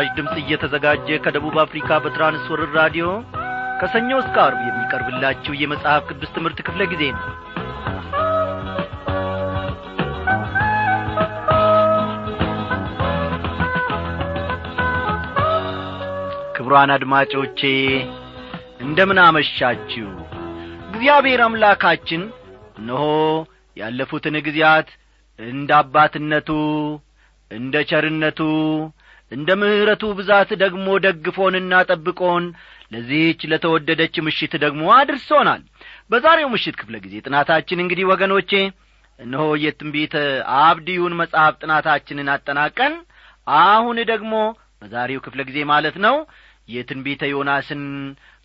ይህ ምስራች ድምፅ እየተዘጋጀ ከደቡብ አፍሪካ በትራንስወርር ራዲዮ ከሰኞ እስከ አርብ የሚቀርብላችሁ የመጽሐፍ ቅዱስ ትምህርት ክፍለ ጊዜ ነው። ክቡራን አድማጮቼ እንደምን አመሻችሁ? እግዚአብሔር አምላካችን እነሆ ያለፉትን ጊዜያት እንደ አባትነቱ እንደ ቸርነቱ እንደ ምሕረቱ ብዛት ደግሞ ደግፎንና ጠብቆን ለዚህች ለተወደደች ምሽት ደግሞ አድርሶናል። በዛሬው ምሽት ክፍለ ጊዜ ጥናታችን እንግዲህ ወገኖቼ እነሆ የትንቢተ አብድዩን መጽሐፍ ጥናታችንን አጠናቀን አሁን ደግሞ በዛሬው ክፍለ ጊዜ ማለት ነው የትንቢተ ዮናስን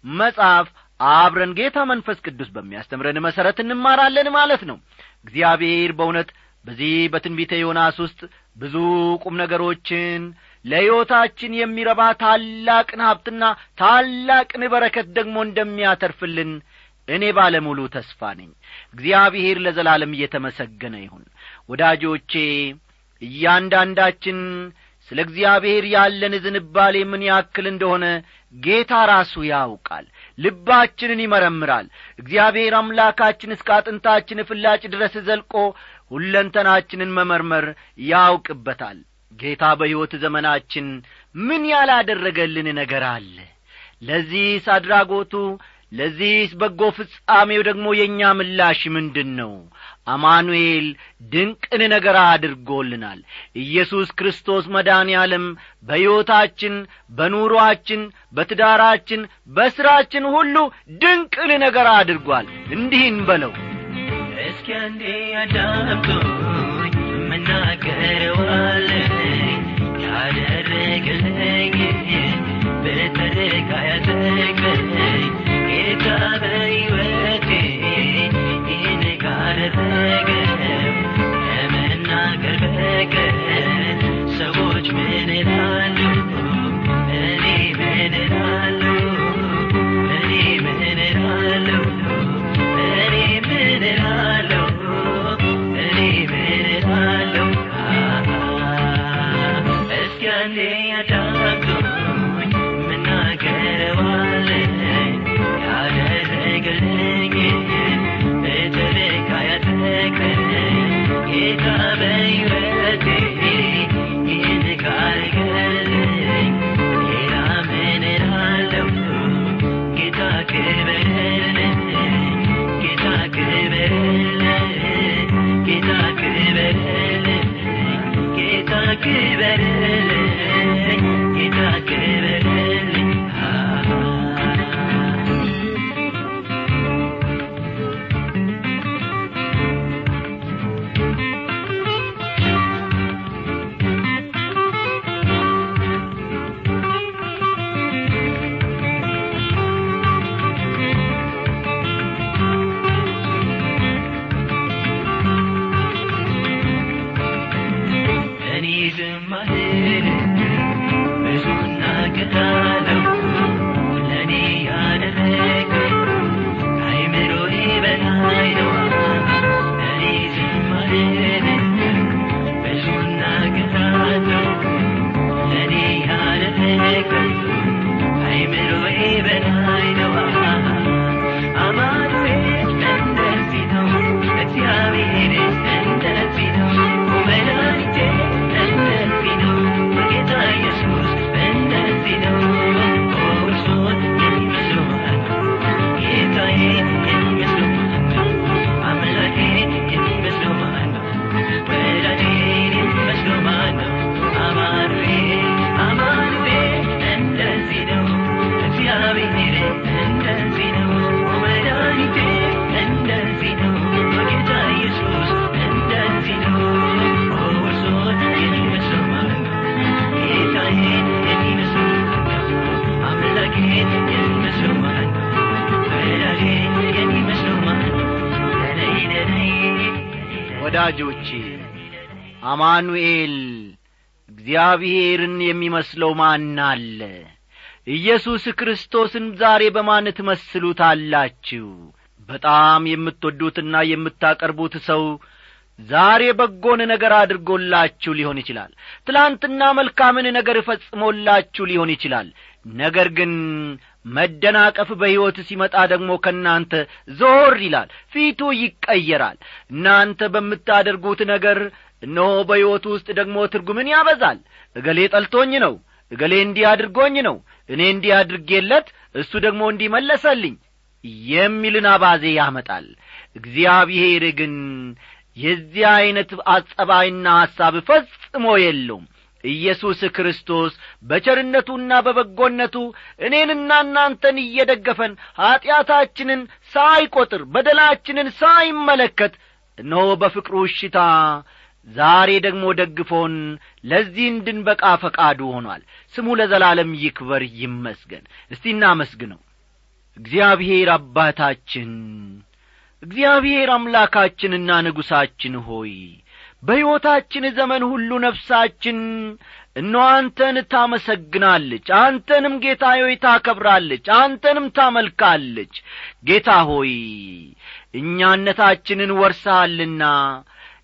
መጽሐፍ አብረን ጌታ መንፈስ ቅዱስ በሚያስተምረን መሠረት እንማራለን ማለት ነው። እግዚአብሔር በእውነት በዚህ በትንቢተ ዮናስ ውስጥ ብዙ ቁም ነገሮችን ለሕይወታችን የሚረባ ታላቅን ሀብትና ታላቅን በረከት ደግሞ እንደሚያተርፍልን እኔ ባለሙሉ ተስፋ ነኝ። እግዚአብሔር ለዘላለም እየተመሰገነ ይሁን። ወዳጆቼ እያንዳንዳችን ስለ እግዚአብሔር ያለን ዝንባሌ ምን ያክል እንደሆነ ጌታ ራሱ ያውቃል። ልባችንን ይመረምራል። እግዚአብሔር አምላካችን እስከ አጥንታችን ፍላጭ ድረስ ዘልቆ ሁለንተናችንን መመርመር ያውቅበታል ጌታ በሕይወት ዘመናችን ምን ያላደረገልን ነገር አለ? ለዚህስ አድራጎቱ ለዚህስ በጎ ፍጻሜው ደግሞ የእኛ ምላሽ ምንድን ነው አማኑኤል ድንቅን ነገር አድርጎልናል። ኢየሱስ ክርስቶስ መድኃኔ ዓለም በሕይወታችን በኑሮአችን በትዳራችን በሥራችን ሁሉ ድንቅን ነገር አድርጓል። እንዲህን በለው። እስኪ አንዴ አዳምጡኝ የምናገረዋለኝ ያደረገልኝ በተረካ ወዳጆቼ አማኑኤል እግዚአብሔርን የሚመስለው ማን አለ? ኢየሱስ ክርስቶስን ዛሬ በማን ትመስሉታላችሁ? በጣም የምትወዱትና የምታቀርቡት ሰው ዛሬ በጎን ነገር አድርጎላችሁ ሊሆን ይችላል። ትላንትና መልካምን ነገር ፈጽሞላችሁ ሊሆን ይችላል። ነገር ግን መደናቀፍ በሕይወት ሲመጣ ደግሞ ከእናንተ ዞር ይላል ፊቱ ይቀየራል። እናንተ በምታደርጉት ነገር እነሆ በሕይወቱ ውስጥ ደግሞ ትርጉምን ያበዛል። እገሌ ጠልቶኝ ነው እገሌ እንዲህ አድርጎኝ ነው እኔ እንዲህ አድርጌለት እሱ ደግሞ እንዲመለሰልኝ የሚልን አባዜ ያመጣል። እግዚአብሔር ግን የዚህ ዐይነት አጸባይና ሐሳብ ፈጽሞ የለውም ኢየሱስ ክርስቶስ በቸርነቱና በበጎነቱ እኔንና እናንተን እየደገፈን ኀጢአታችንን ሳይቈጥር በደላችንን ሳይመለከት እነሆ በፍቅሩ እሽታ ዛሬ ደግሞ ደግፎን ለዚህ እንድንበቃ ፈቃዱ ሆኗል። ስሙ ለዘላለም ይክበር ይመስገን። እስቲ እናመስግነው። እግዚአብሔር አባታችን እግዚአብሔር አምላካችንና ንጉሣችን ሆይ በሕይወታችን ዘመን ሁሉ ነፍሳችን እኖ አንተን ታመሰግናለች አንተንም ጌታ ሆይ ታከብራለች አንተንም ታመልካለች። ጌታ ሆይ እኛነታችንን ወርሳሃልና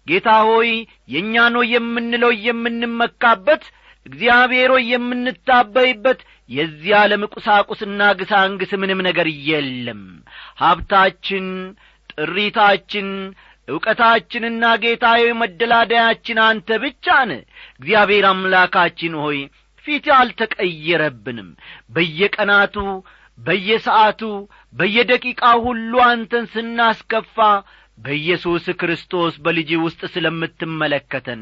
ጌታ ሆይ የእኛ ነው የምንለው የምንመካበት እግዚአብሔር የምንታበይበት የዚህ ዓለም ቁሳቁስና ግሳንግስ ምንም ነገር የለም። ሀብታችን ጥሪታችን ዕውቀታችንና ጌታዊ መደላደያችን አንተ ብቻ ነ እግዚአብሔር አምላካችን ሆይ ፊት አልተቀየረብንም። በየቀናቱ በየሰዓቱ በየደቂቃው ሁሉ አንተን ስናስከፋ በኢየሱስ ክርስቶስ በልጅ ውስጥ ስለምትመለከተን።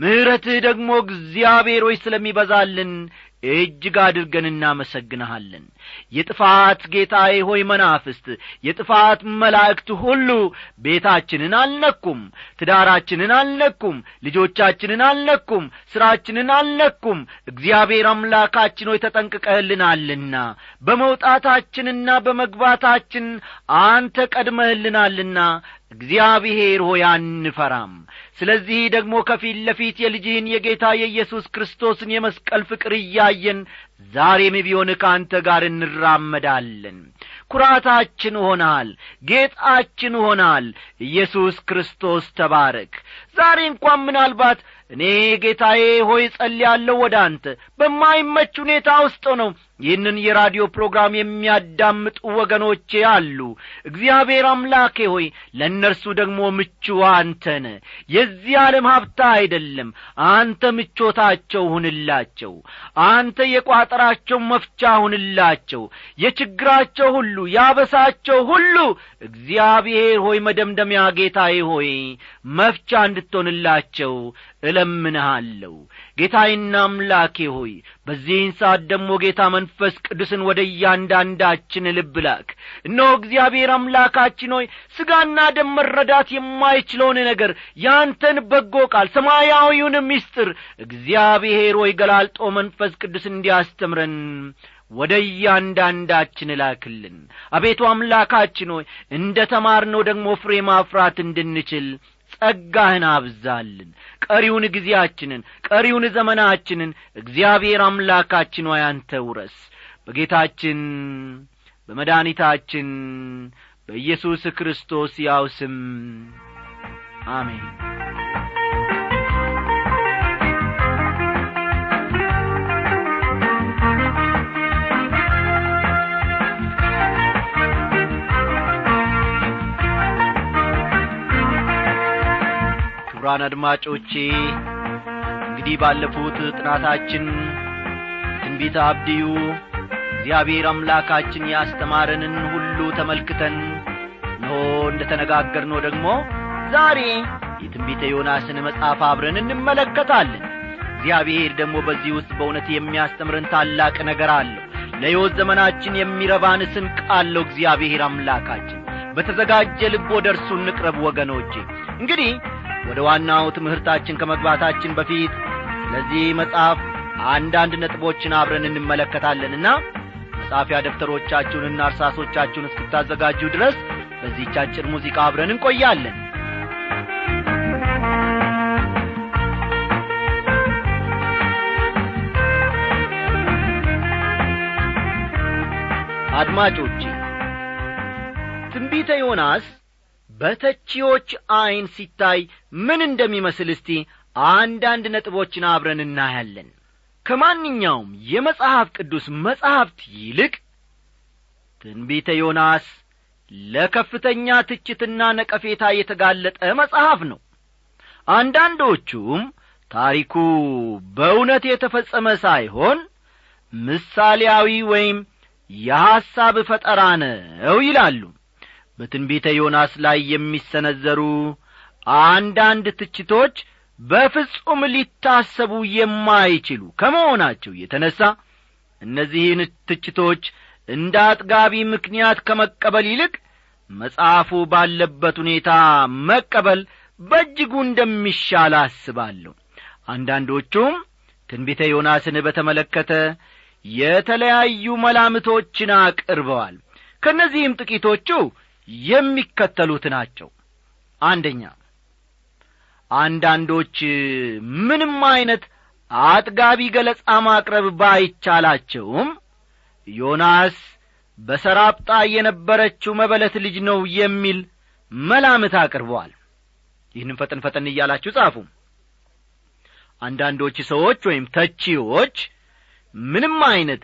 ምሕረትህ ደግሞ እግዚአብሔር ሆይ ስለሚበዛልን እጅግ አድርገን እናመሰግንሃለን። የጥፋት ጌታዬ ሆይ መናፍስት የጥፋት መላእክት ሁሉ ቤታችንን አልነኩም ትዳራችንን አልነኩም ልጆቻችንን አልነኩም ሥራችንን አልነኩም። እግዚአብሔር አምላካችን ሆይ ተጠንቅቀህልናልና በመውጣታችንና በመግባታችን አንተ ቀድመህልናልና እግዚአብሔር ሆይ አንፈራም ስለዚህ ደግሞ ከፊት ለፊት የልጅህን የጌታ የኢየሱስ ክርስቶስን የመስቀል ፍቅር እያየን ዛሬም ቢሆን ከአንተ ጋር እንራመዳለን። ኩራታችን ሆናል ጌጣችን ሆናል። ኢየሱስ ክርስቶስ ተባረክ። ዛሬ እንኳን ምናልባት እኔ ጌታዬ ሆይ ጸልያለሁ ወደ አንተ በማይመች ሁኔታ ውስጥ ነው ይህንን የራዲዮ ፕሮግራም የሚያዳምጡ ወገኖቼ አሉ። እግዚአብሔር አምላኬ ሆይ ለእነርሱ ደግሞ ምቹ አንተነ የዚህ ዓለም ሀብታ አይደለም። አንተ ምቾታቸው ሁንላቸው። አንተ የቋጠራቸው መፍቻ ሁንላቸው። የችግራቸው ሁሉ ያበሳቸው ሁሉ እግዚአብሔር ሆይ መደምደሚያ ጌታዬ ሆይ መፍቻ እንድትሆንላቸው እለምንሃለሁ። ጌታዬና አምላኬ ሆይ በዚህን ሰዓት ደግሞ ጌታ መንፈስ ቅዱስን ወደ እያንዳንዳችን ልብ ላክ። እነሆ እግዚአብሔር አምላካችን ሆይ ሥጋና ደም መረዳት የማይችለውን ነገር ያንተን በጎ ቃል ሰማያዊውን ምስጢር እግዚአብሔር ሆይ ገላልጦ መንፈስ ቅዱስ እንዲያስተምረን ወደ እያንዳንዳችን እላክልን አቤቱ አምላካችን ሆይ እንደ ተማርነው ደግሞ ፍሬ ማፍራት እንድንችል ጸጋህን አብዛልን። ቀሪውን ጊዜያችንን ቀሪውን ዘመናችንን እግዚአብሔር አምላካችን አንተ ውረስ። በጌታችን በመድኒታችን በኢየሱስ ክርስቶስ ያው ስም አሜን ክቡራን አድማጮቼ እንግዲህ ባለፉት ጥናታችን ትንቢተ አብድዩ እግዚአብሔር አምላካችን ያስተማረንን ሁሉ ተመልክተን እነሆ እንደ ተነጋገርነው ደግሞ ዛሬ የትንቢተ ዮናስን መጽሐፍ አብረን እንመለከታለን። እግዚአብሔር ደግሞ በዚህ ውስጥ በእውነት የሚያስተምረን ታላቅ ነገር አለው። ለሕይወት ዘመናችን የሚረባን ስንቅ አለው እግዚአብሔር አምላካችን። በተዘጋጀ ልብ ወደ እርሱ እንቅረብ ወገኖቼ። እንግዲህ ወደ ዋናው ትምህርታችን ከመግባታችን በፊት ስለዚህ መጽሐፍ አንዳንድ ነጥቦችን አብረን እንመለከታለንና መጻፊያ ደብተሮቻችሁንና እርሳሶቻችሁን እስክታዘጋጁ ድረስ በዚህች አጭር ሙዚቃ አብረን እንቆያለን። አድማጮቼ ትንቢተ ዮናስ በተቺዎች ዐይን ሲታይ ምን እንደሚመስል እስቲ አንዳንድ ነጥቦችን አብረን እናያለን። ከማንኛውም የመጽሐፍ ቅዱስ መጻሕፍት ይልቅ ትንቢተ ዮናስ ለከፍተኛ ትችትና ነቀፌታ የተጋለጠ መጽሐፍ ነው። አንዳንዶቹም ታሪኩ በእውነት የተፈጸመ ሳይሆን ምሳሌያዊ ወይም የሐሳብ ፈጠራ ነው ይላሉ በትንቢተ ዮናስ ላይ የሚሰነዘሩ አንዳንድ ትችቶች በፍጹም ሊታሰቡ የማይችሉ ከመሆናቸው የተነሣ እነዚህን ትችቶች እንደ አጥጋቢ ምክንያት ከመቀበል ይልቅ መጽሐፉ ባለበት ሁኔታ መቀበል በእጅጉ እንደሚሻል አስባለሁ። አንዳንዶቹም ትንቢተ ዮናስን በተመለከተ የተለያዩ መላምቶችን አቅርበዋል። ከእነዚህም ጥቂቶቹ የሚከተሉት ናቸው። አንደኛ አንዳንዶች ምንም ዐይነት አጥጋቢ ገለጻ ማቅረብ ባይቻላቸውም ዮናስ በሰራጵጣ የነበረችው መበለት ልጅ ነው የሚል መላምት አቅርበዋል። ይህንም ፈጠን ፈጠን እያላችሁ ጻፉ። አንዳንዶች ሰዎች ወይም ተቺዎች ምንም ዐይነት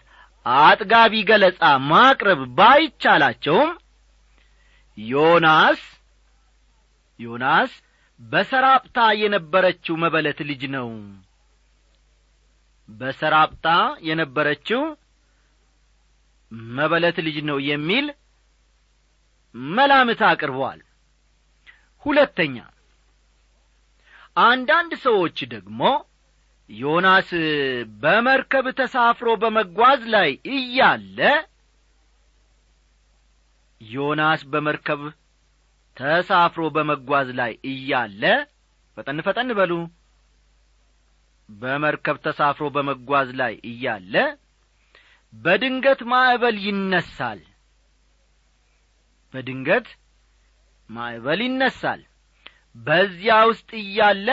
አጥጋቢ ገለጻ ማቅረብ ባይቻላቸውም ዮናስ ዮናስ በሰራጵታ የነበረችው መበለት ልጅ ነው። በሰራጵታ የነበረችው መበለት ልጅ ነው የሚል መላምት አቅርበዋል ሁለተኛ አንዳንድ ሰዎች ደግሞ ዮናስ በመርከብ ተሳፍሮ በመጓዝ ላይ እያለ ዮናስ በመርከብ ተሳፍሮ በመጓዝ ላይ እያለ ፈጠን ፈጠን በሉ። በመርከብ ተሳፍሮ በመጓዝ ላይ እያለ በድንገት ማዕበል ይነሳል። በድንገት ማዕበል ይነሳል። በዚያ ውስጥ እያለ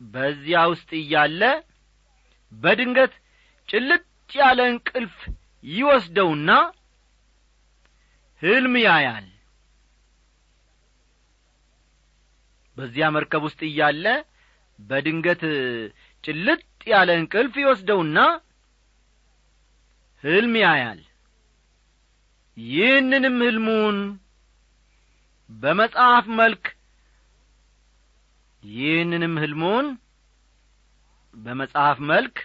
በዚያ ውስጥ እያለ በድንገት ጭልጥ ያለ እንቅልፍ ይወስደውና ሕልም ያያል። በዚያ መርከብ ውስጥ እያለ በድንገት ጭልጥ ያለ እንቅልፍ ይወስደውና ሕልም ያያል። ይህንንም ሕልሙን በመጽሐፍ መልክ ይህንንም ሕልሙን በመጽሐፍ መልክ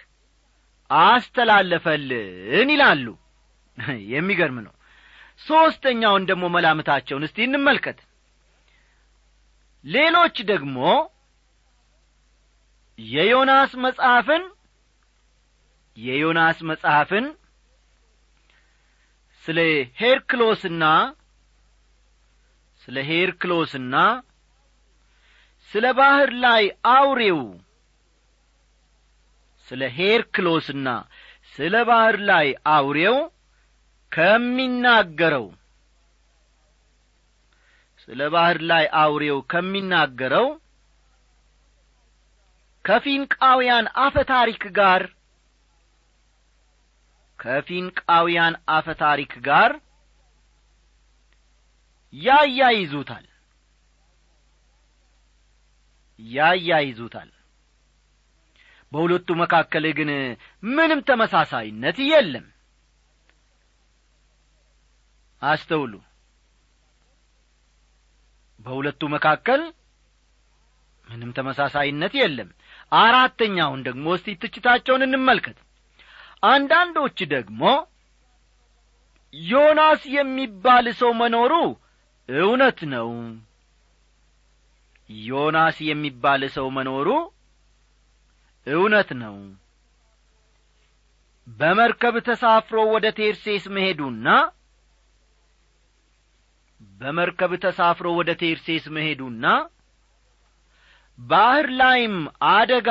አስተላለፈልን ይላሉ። የሚገርም ነው። ሦስተኛውን ደግሞ መላምታቸውን እስቲ እንመልከት። ሌሎች ደግሞ የዮናስ መጽሐፍን የዮናስ መጽሐፍን ስለ ሄርክሎስና ስለ ሄርክሎስና ስለ ባሕር ላይ አውሬው ስለ ሄርክሎስና ስለ ባሕር ላይ አውሬው ከሚናገረው ስለ ባሕር ላይ አውሬው ከሚናገረው ከፊንቃውያን አፈ ታሪክ ጋር ከፊንቃውያን አፈ ታሪክ ጋር ያያይዙታል። ያያይዙታል በሁለቱ መካከል ግን ምንም ተመሳሳይነት የለም። አስተውሉ። በሁለቱ መካከል ምንም ተመሳሳይነት የለም። አራተኛውን ደግሞ እስቲ ትችታቸውን እንመልከት። አንዳንዶች ደግሞ ዮናስ የሚባል ሰው መኖሩ እውነት ነው። ዮናስ የሚባል ሰው መኖሩ እውነት ነው። በመርከብ ተሳፍሮ ወደ ቴርሴስ መሄዱና በመርከብ ተሳፍሮ ወደ ቴርሴስ መሄዱና ባሕር ላይም አደጋ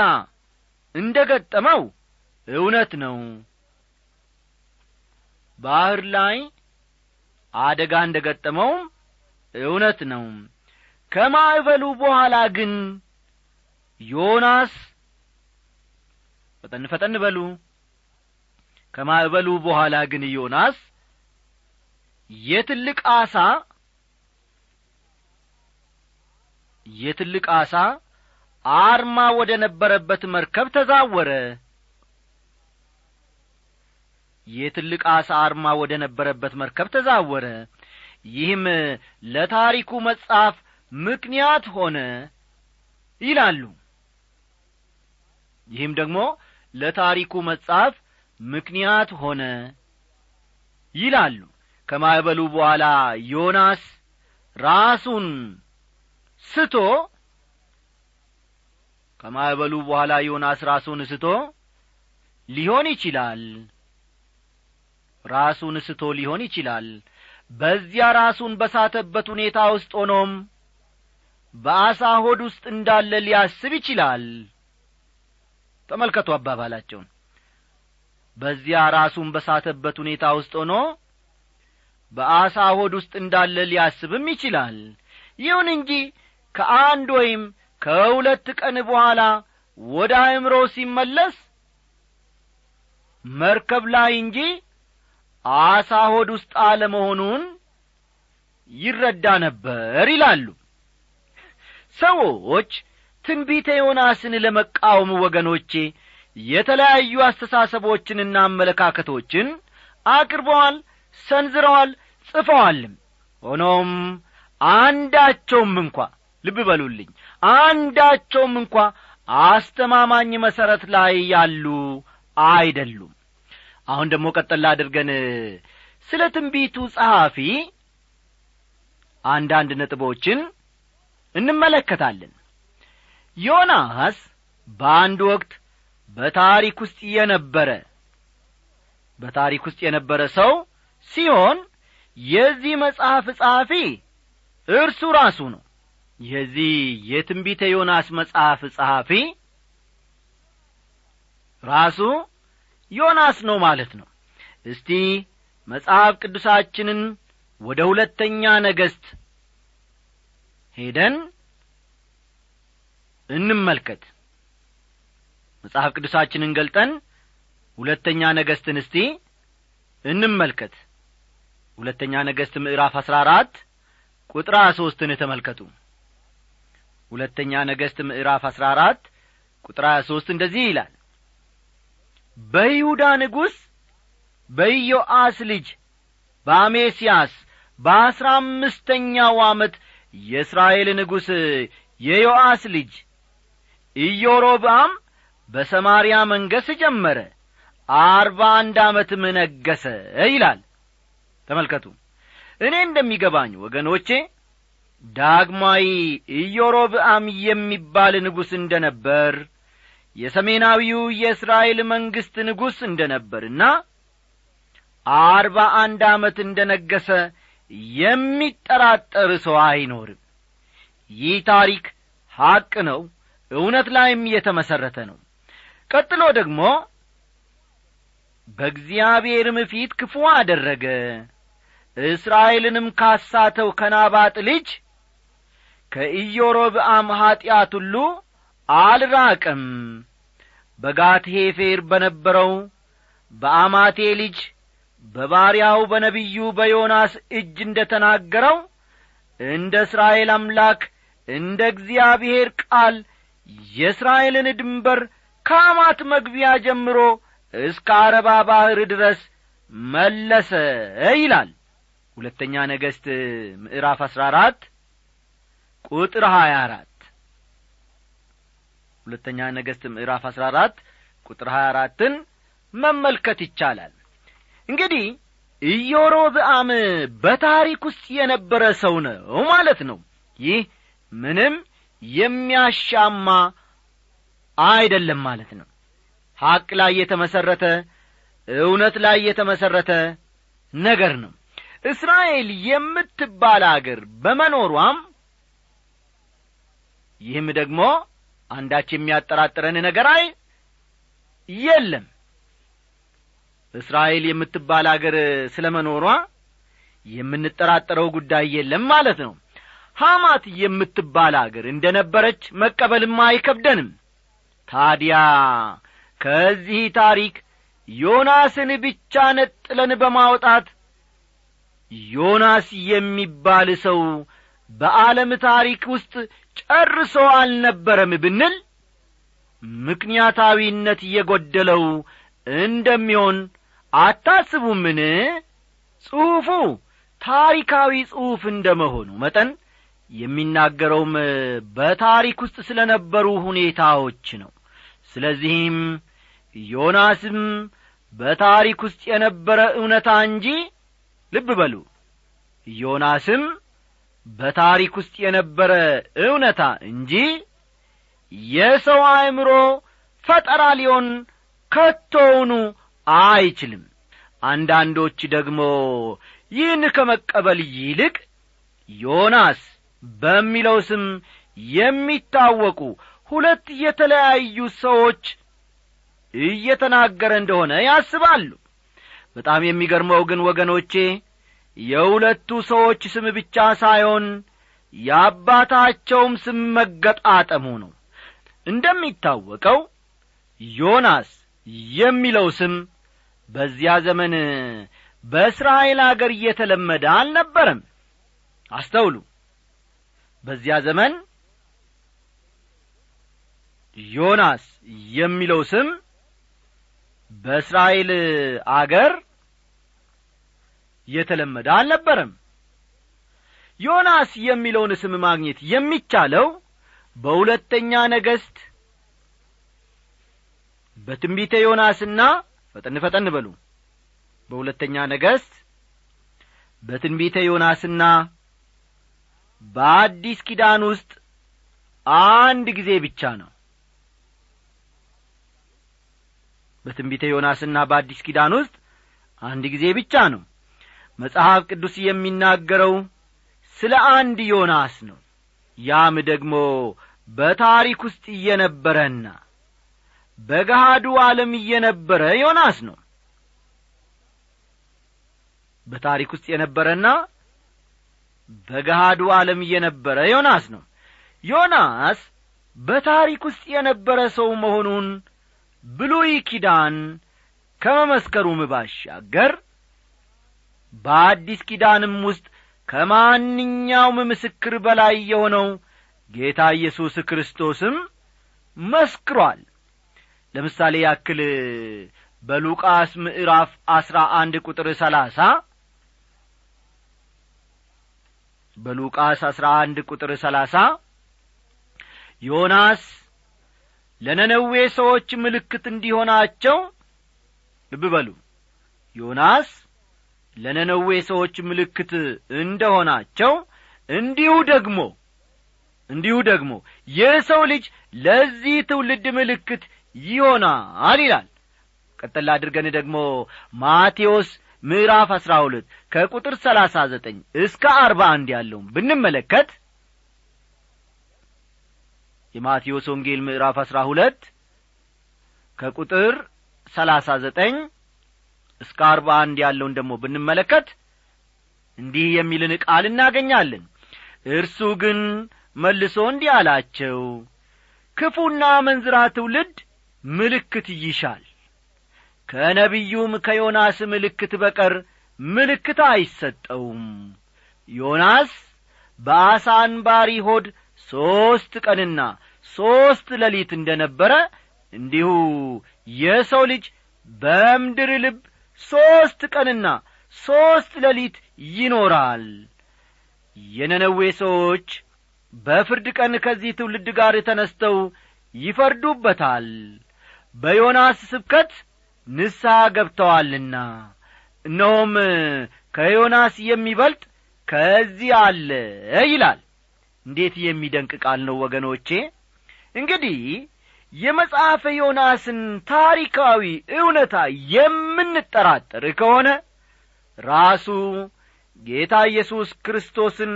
እንደ ገጠመው እውነት ነው። ባሕር ላይ አደጋ እንደ ገጠመውም እውነት ነው። ከማዕበሉ በኋላ ግን ዮናስ ፈጠን ፈጠን በሉ። ከማዕበሉ በኋላ ግን ዮናስ የትልቅ አሳ የትልቅ አሳ አርማ ወደ ነበረበት መርከብ ተዛወረ። የትልቅ አሳ አርማ ወደ ነበረበት መርከብ ተዛወረ። ይህም ለታሪኩ መጽሐፍ ምክንያት ሆነ ይላሉ። ይህም ደግሞ ለታሪኩ መጽሐፍ ምክንያት ሆነ ይላሉ። ከማዕበሉ በኋላ ዮናስ ራሱን ስቶ ከማዕበሉ በኋላ ዮናስ ራሱን ስቶ ሊሆን ይችላል። ራሱን ስቶ ሊሆን ይችላል። በዚያ ራሱን በሳተበት ሁኔታ ውስጥ ሆኖም በአሳ ሆድ ውስጥ እንዳለ ሊያስብ ይችላል ተመልከቱ አባባላቸውን። በዚያ ራሱን በሳተበት ሁኔታ ውስጥ ሆኖ በአሳ ሆድ ውስጥ እንዳለ ሊያስብም ይችላል። ይሁን እንጂ ከአንድ ወይም ከሁለት ቀን በኋላ ወደ አእምሮ ሲመለስ መርከብ ላይ እንጂ አሳ ሆድ ውስጥ አለመሆኑን ይረዳ ነበር ይላሉ። ሰዎች ትንቢተ ዮናስን ለመቃወም ወገኖቼ የተለያዩ አስተሳሰቦችንና አመለካከቶችን አቅርበዋል ሰንዝረዋል ጽፈዋልም። ሆኖም አንዳቸውም እንኳ ልብ በሉልኝ አንዳቸውም እንኳ አስተማማኝ መሠረት ላይ ያሉ አይደሉም። አሁን ደግሞ ቀጠላ አድርገን ስለ ትንቢቱ ጸሐፊ አንዳንድ ነጥቦችን እንመለከታለን ዮናስ በአንድ ወቅት በታሪክ ውስጥ የነበረ በታሪክ ውስጥ የነበረ ሰው ሲሆን የዚህ መጽሐፍ ጸሐፊ እርሱ ራሱ ነው። የዚህ የትንቢተ ዮናስ መጽሐፍ ጸሐፊ ራሱ ዮናስ ነው ማለት ነው። እስቲ መጽሐፍ ቅዱሳችንን ወደ ሁለተኛ ነገሥት ሄደን እንመልከት። መጽሐፍ ቅዱሳችንን ገልጠን ሁለተኛ ነገሥትን እስቲ እንመልከት። ሁለተኛ ነገሥት ምዕራፍ አሥራ አራት ቁጥር ሦስትን ተመልከቱ። ሁለተኛ ነገሥት ምዕራፍ አሥራ አራት ቁጥር ሀያ ሦስት እንደዚህ ይላል። በይሁዳ ንጉሥ በኢዮአስ ልጅ በአሜስያስ በአሥራ አምስተኛው ዓመት የእስራኤል ንጉሥ የዮአስ ልጅ ኢዮሮብአም በሰማርያ መንገስ ጀመረ። አርባ አንድ ዓመትም ነገሰ ይላል። ተመልከቱ። እኔ እንደሚገባኝ ወገኖቼ ዳግማዊ ኢዮሮብአም የሚባል ንጉሥ እንደ ነበር የሰሜናዊው የእስራኤል መንግሥት ንጉሥ እንደ ነበርና አርባ አንድ ዓመት እንደ ነገሰ የሚጠራጠር ሰው አይኖርም። ይህ ታሪክ ሐቅ ነው እውነት ላይም የተመሠረተ ነው። ቀጥሎ ደግሞ በእግዚአብሔርም ፊት ክፉ አደረገ። እስራኤልንም ካሳተው ከናባጥ ልጅ ከኢዮሮብአም ኀጢአት ሁሉ አልራቅም በጋት ሄፌር በነበረው በአማቴ ልጅ በባሪያው በነቢዩ በዮናስ እጅ እንደ ተናገረው እንደ እስራኤል አምላክ እንደ እግዚአብሔር ቃል የእስራኤልን ድንበር ከአማት መግቢያ ጀምሮ እስከ አረባ ባሕር ድረስ መለሰ ይላል። ሁለተኛ ነገሥት ምዕራፍ አሥራ አራት ቁጥር ሀያ አራት። ሁለተኛ ነገሥት ምዕራፍ አሥራ አራት ቁጥር ሀያ አራትን መመልከት ይቻላል። እንግዲህ ኢዮሮብአም በታሪክ ውስጥ የነበረ ሰው ነው ማለት ነው። ይህ ምንም የሚያሻማ አይደለም ማለት ነው። ሐቅ ላይ የተመሠረተ እውነት ላይ የተመሠረተ ነገር ነው። እስራኤል የምትባል አገር በመኖሯም ይህም ደግሞ አንዳች የሚያጠራጥረን ነገር አይ የለም። እስራኤል የምትባል አገር ስለ መኖሯ የምንጠራጠረው ጉዳይ የለም ማለት ነው ሐማት የምትባል አገር እንደ ነበረች መቀበልም አይከብደንም። ታዲያ ከዚህ ታሪክ ዮናስን ብቻ ነጥለን በማውጣት ዮናስ የሚባል ሰው በዓለም ታሪክ ውስጥ ጨርሶ አልነበረም ብንል ምክንያታዊነት እየጐደለው እንደሚሆን አታስቡምን? ጽሑፉ ታሪካዊ ጽሑፍ እንደ መሆኑ መጠን የሚናገረውም በታሪክ ውስጥ ስለ ነበሩ ሁኔታዎች ነው። ስለዚህም ዮናስም በታሪክ ውስጥ የነበረ እውነታ እንጂ ልብ በሉ ዮናስም በታሪክ ውስጥ የነበረ እውነታ እንጂ የሰው አእምሮ ፈጠራ ሊሆን ከቶውኑ አይችልም። አንዳንዶች ደግሞ ይህን ከመቀበል ይልቅ ዮናስ በሚለው ስም የሚታወቁ ሁለት የተለያዩ ሰዎች እየተናገረ እንደሆነ ያስባሉ። በጣም የሚገርመው ግን ወገኖቼ የሁለቱ ሰዎች ስም ብቻ ሳይሆን የአባታቸውም ስም መገጣጠሙ ነው። እንደሚታወቀው ዮናስ የሚለው ስም በዚያ ዘመን በእስራኤል አገር እየተለመደ አልነበረም። አስተውሉ በዚያ ዘመን ዮናስ የሚለው ስም በእስራኤል አገር የተለመደ አልነበረም። ዮናስ የሚለውን ስም ማግኘት የሚቻለው በሁለተኛ ነገሥት በትንቢተ ዮናስና ፈጠን ፈጠን በሉ። በሁለተኛ ነገሥት በትንቢተ ዮናስና በአዲስ ኪዳን ውስጥ አንድ ጊዜ ብቻ ነው። በትንቢተ ዮናስና በአዲስ ኪዳን ውስጥ አንድ ጊዜ ብቻ ነው። መጽሐፍ ቅዱስ የሚናገረው ስለ አንድ ዮናስ ነው። ያም ደግሞ በታሪክ ውስጥ እየነበረና በገሃዱ ዓለም እየነበረ ዮናስ ነው። በታሪክ ውስጥ የነበረና በገሃዱ ዓለም እየነበረ ዮናስ ነው። ዮናስ በታሪክ ውስጥ የነበረ ሰው መሆኑን ብሉይ ኪዳን ከመመስከሩም ባሻገር በአዲስ ኪዳንም ውስጥ ከማንኛውም ምስክር በላይ የሆነው ጌታ ኢየሱስ ክርስቶስም መስክሯል። ለምሳሌ ያክል በሉቃስ ምዕራፍ አስራ አንድ ቁጥር ሰላሳ በሉቃስ አስራ አንድ ቁጥር ሰላሳ ዮናስ ለነነዌ ሰዎች ምልክት እንዲሆናቸው ልብ በሉ። ዮናስ ለነነዌ ሰዎች ምልክት እንደሆናቸው እንዲሁ ደግሞ እንዲሁ ደግሞ የሰው ልጅ ለዚህ ትውልድ ምልክት ይሆናል ይላል። ቀጠላ አድርገን ደግሞ ማቴዎስ ምዕራፍ አሥራ ሁለት ከቁጥር ሰላሳ ዘጠኝ እስከ አርባ አንድ ያለውን ብንመለከት የማቴዎስ ወንጌል ምዕራፍ አሥራ ሁለት ከቁጥር ሰላሳ ዘጠኝ እስከ አርባ አንድ ያለውን ደግሞ ብንመለከት እንዲህ የሚልን ቃል እናገኛለን። እርሱ ግን መልሶ እንዲህ አላቸው ክፉና መንዝራ ትውልድ ምልክት ይሻል ከነቢዩም ከዮናስ ምልክት በቀር ምልክት አይሰጠውም። ዮናስ በአሳ አንባሪ ሆድ ሦስት ቀንና ሦስት ሌሊት እንደ ነበረ እንዲሁ የሰው ልጅ በምድር ልብ ሦስት ቀንና ሦስት ሌሊት ይኖራል። የነነዌ ሰዎች በፍርድ ቀን ከዚህ ትውልድ ጋር ተነስተው ይፈርዱበታል። በዮናስ ስብከት ንስሐ ገብተዋልና። እነሆም ከዮናስ የሚበልጥ ከዚህ አለ ይላል። እንዴት የሚደንቅ ቃል ነው ወገኖቼ! እንግዲህ የመጽሐፈ ዮናስን ታሪካዊ እውነታ የምንጠራጠር ከሆነ ራሱ ጌታ ኢየሱስ ክርስቶስን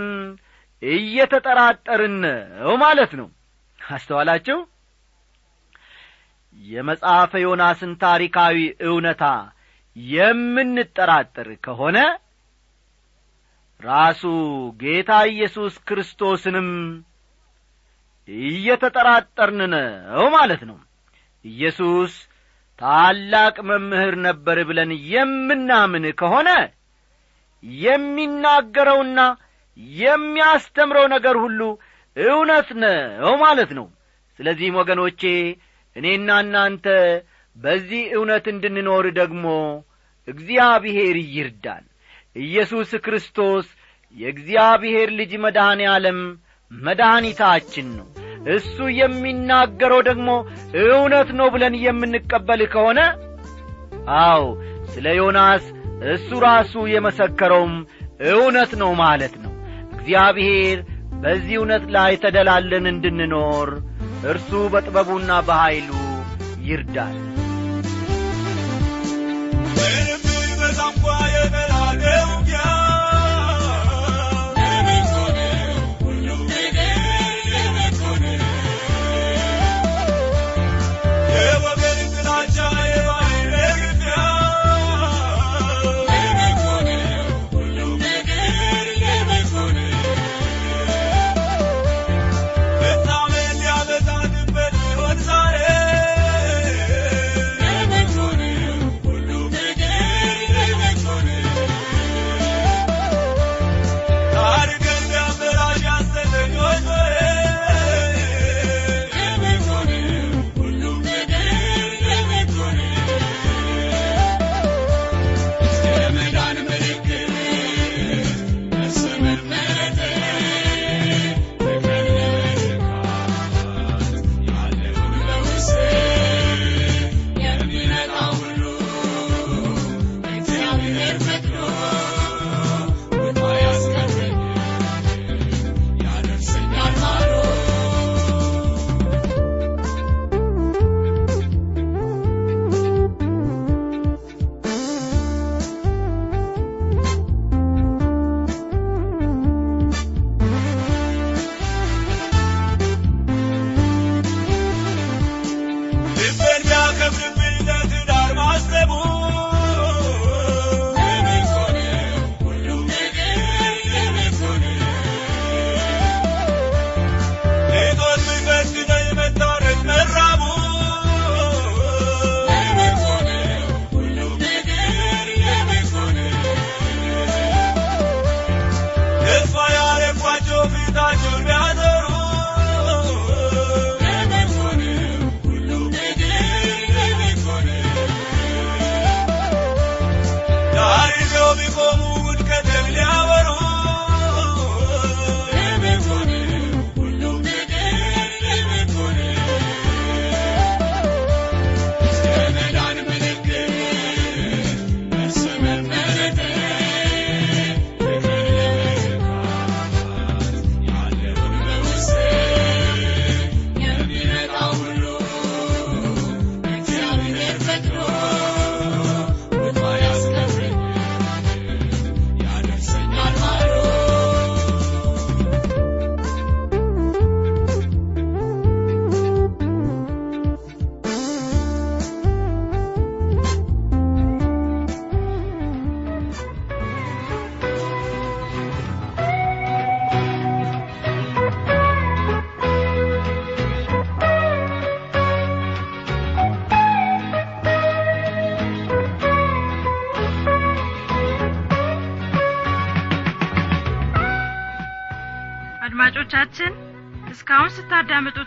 እየተጠራጠርን ነው ማለት ነው። አስተዋላችሁ የመጽሐፈ ዮናስን ታሪካዊ እውነታ የምንጠራጠር ከሆነ ራሱ ጌታ ኢየሱስ ክርስቶስንም እየተጠራጠርን ነው ማለት ነው። ኢየሱስ ታላቅ መምህር ነበር ብለን የምናምን ከሆነ የሚናገረውና የሚያስተምረው ነገር ሁሉ እውነት ነው ማለት ነው። ስለዚህም ወገኖቼ እኔና እናንተ በዚህ እውነት እንድንኖር ደግሞ እግዚአብሔር ይርዳል ኢየሱስ ክርስቶስ የእግዚአብሔር ልጅ መድኃኔ ዓለም መድኃኒታችን ነው። እሱ የሚናገረው ደግሞ እውነት ነው ብለን የምንቀበል ከሆነ አው ስለ ዮናስ እሱ ራሱ የመሰከረውም እውነት ነው ማለት ነው። እግዚአብሔር በዚህ እውነት ላይ ተደላለን እንድንኖር እርሱ በጥበቡና በኀይሉ ይርዳል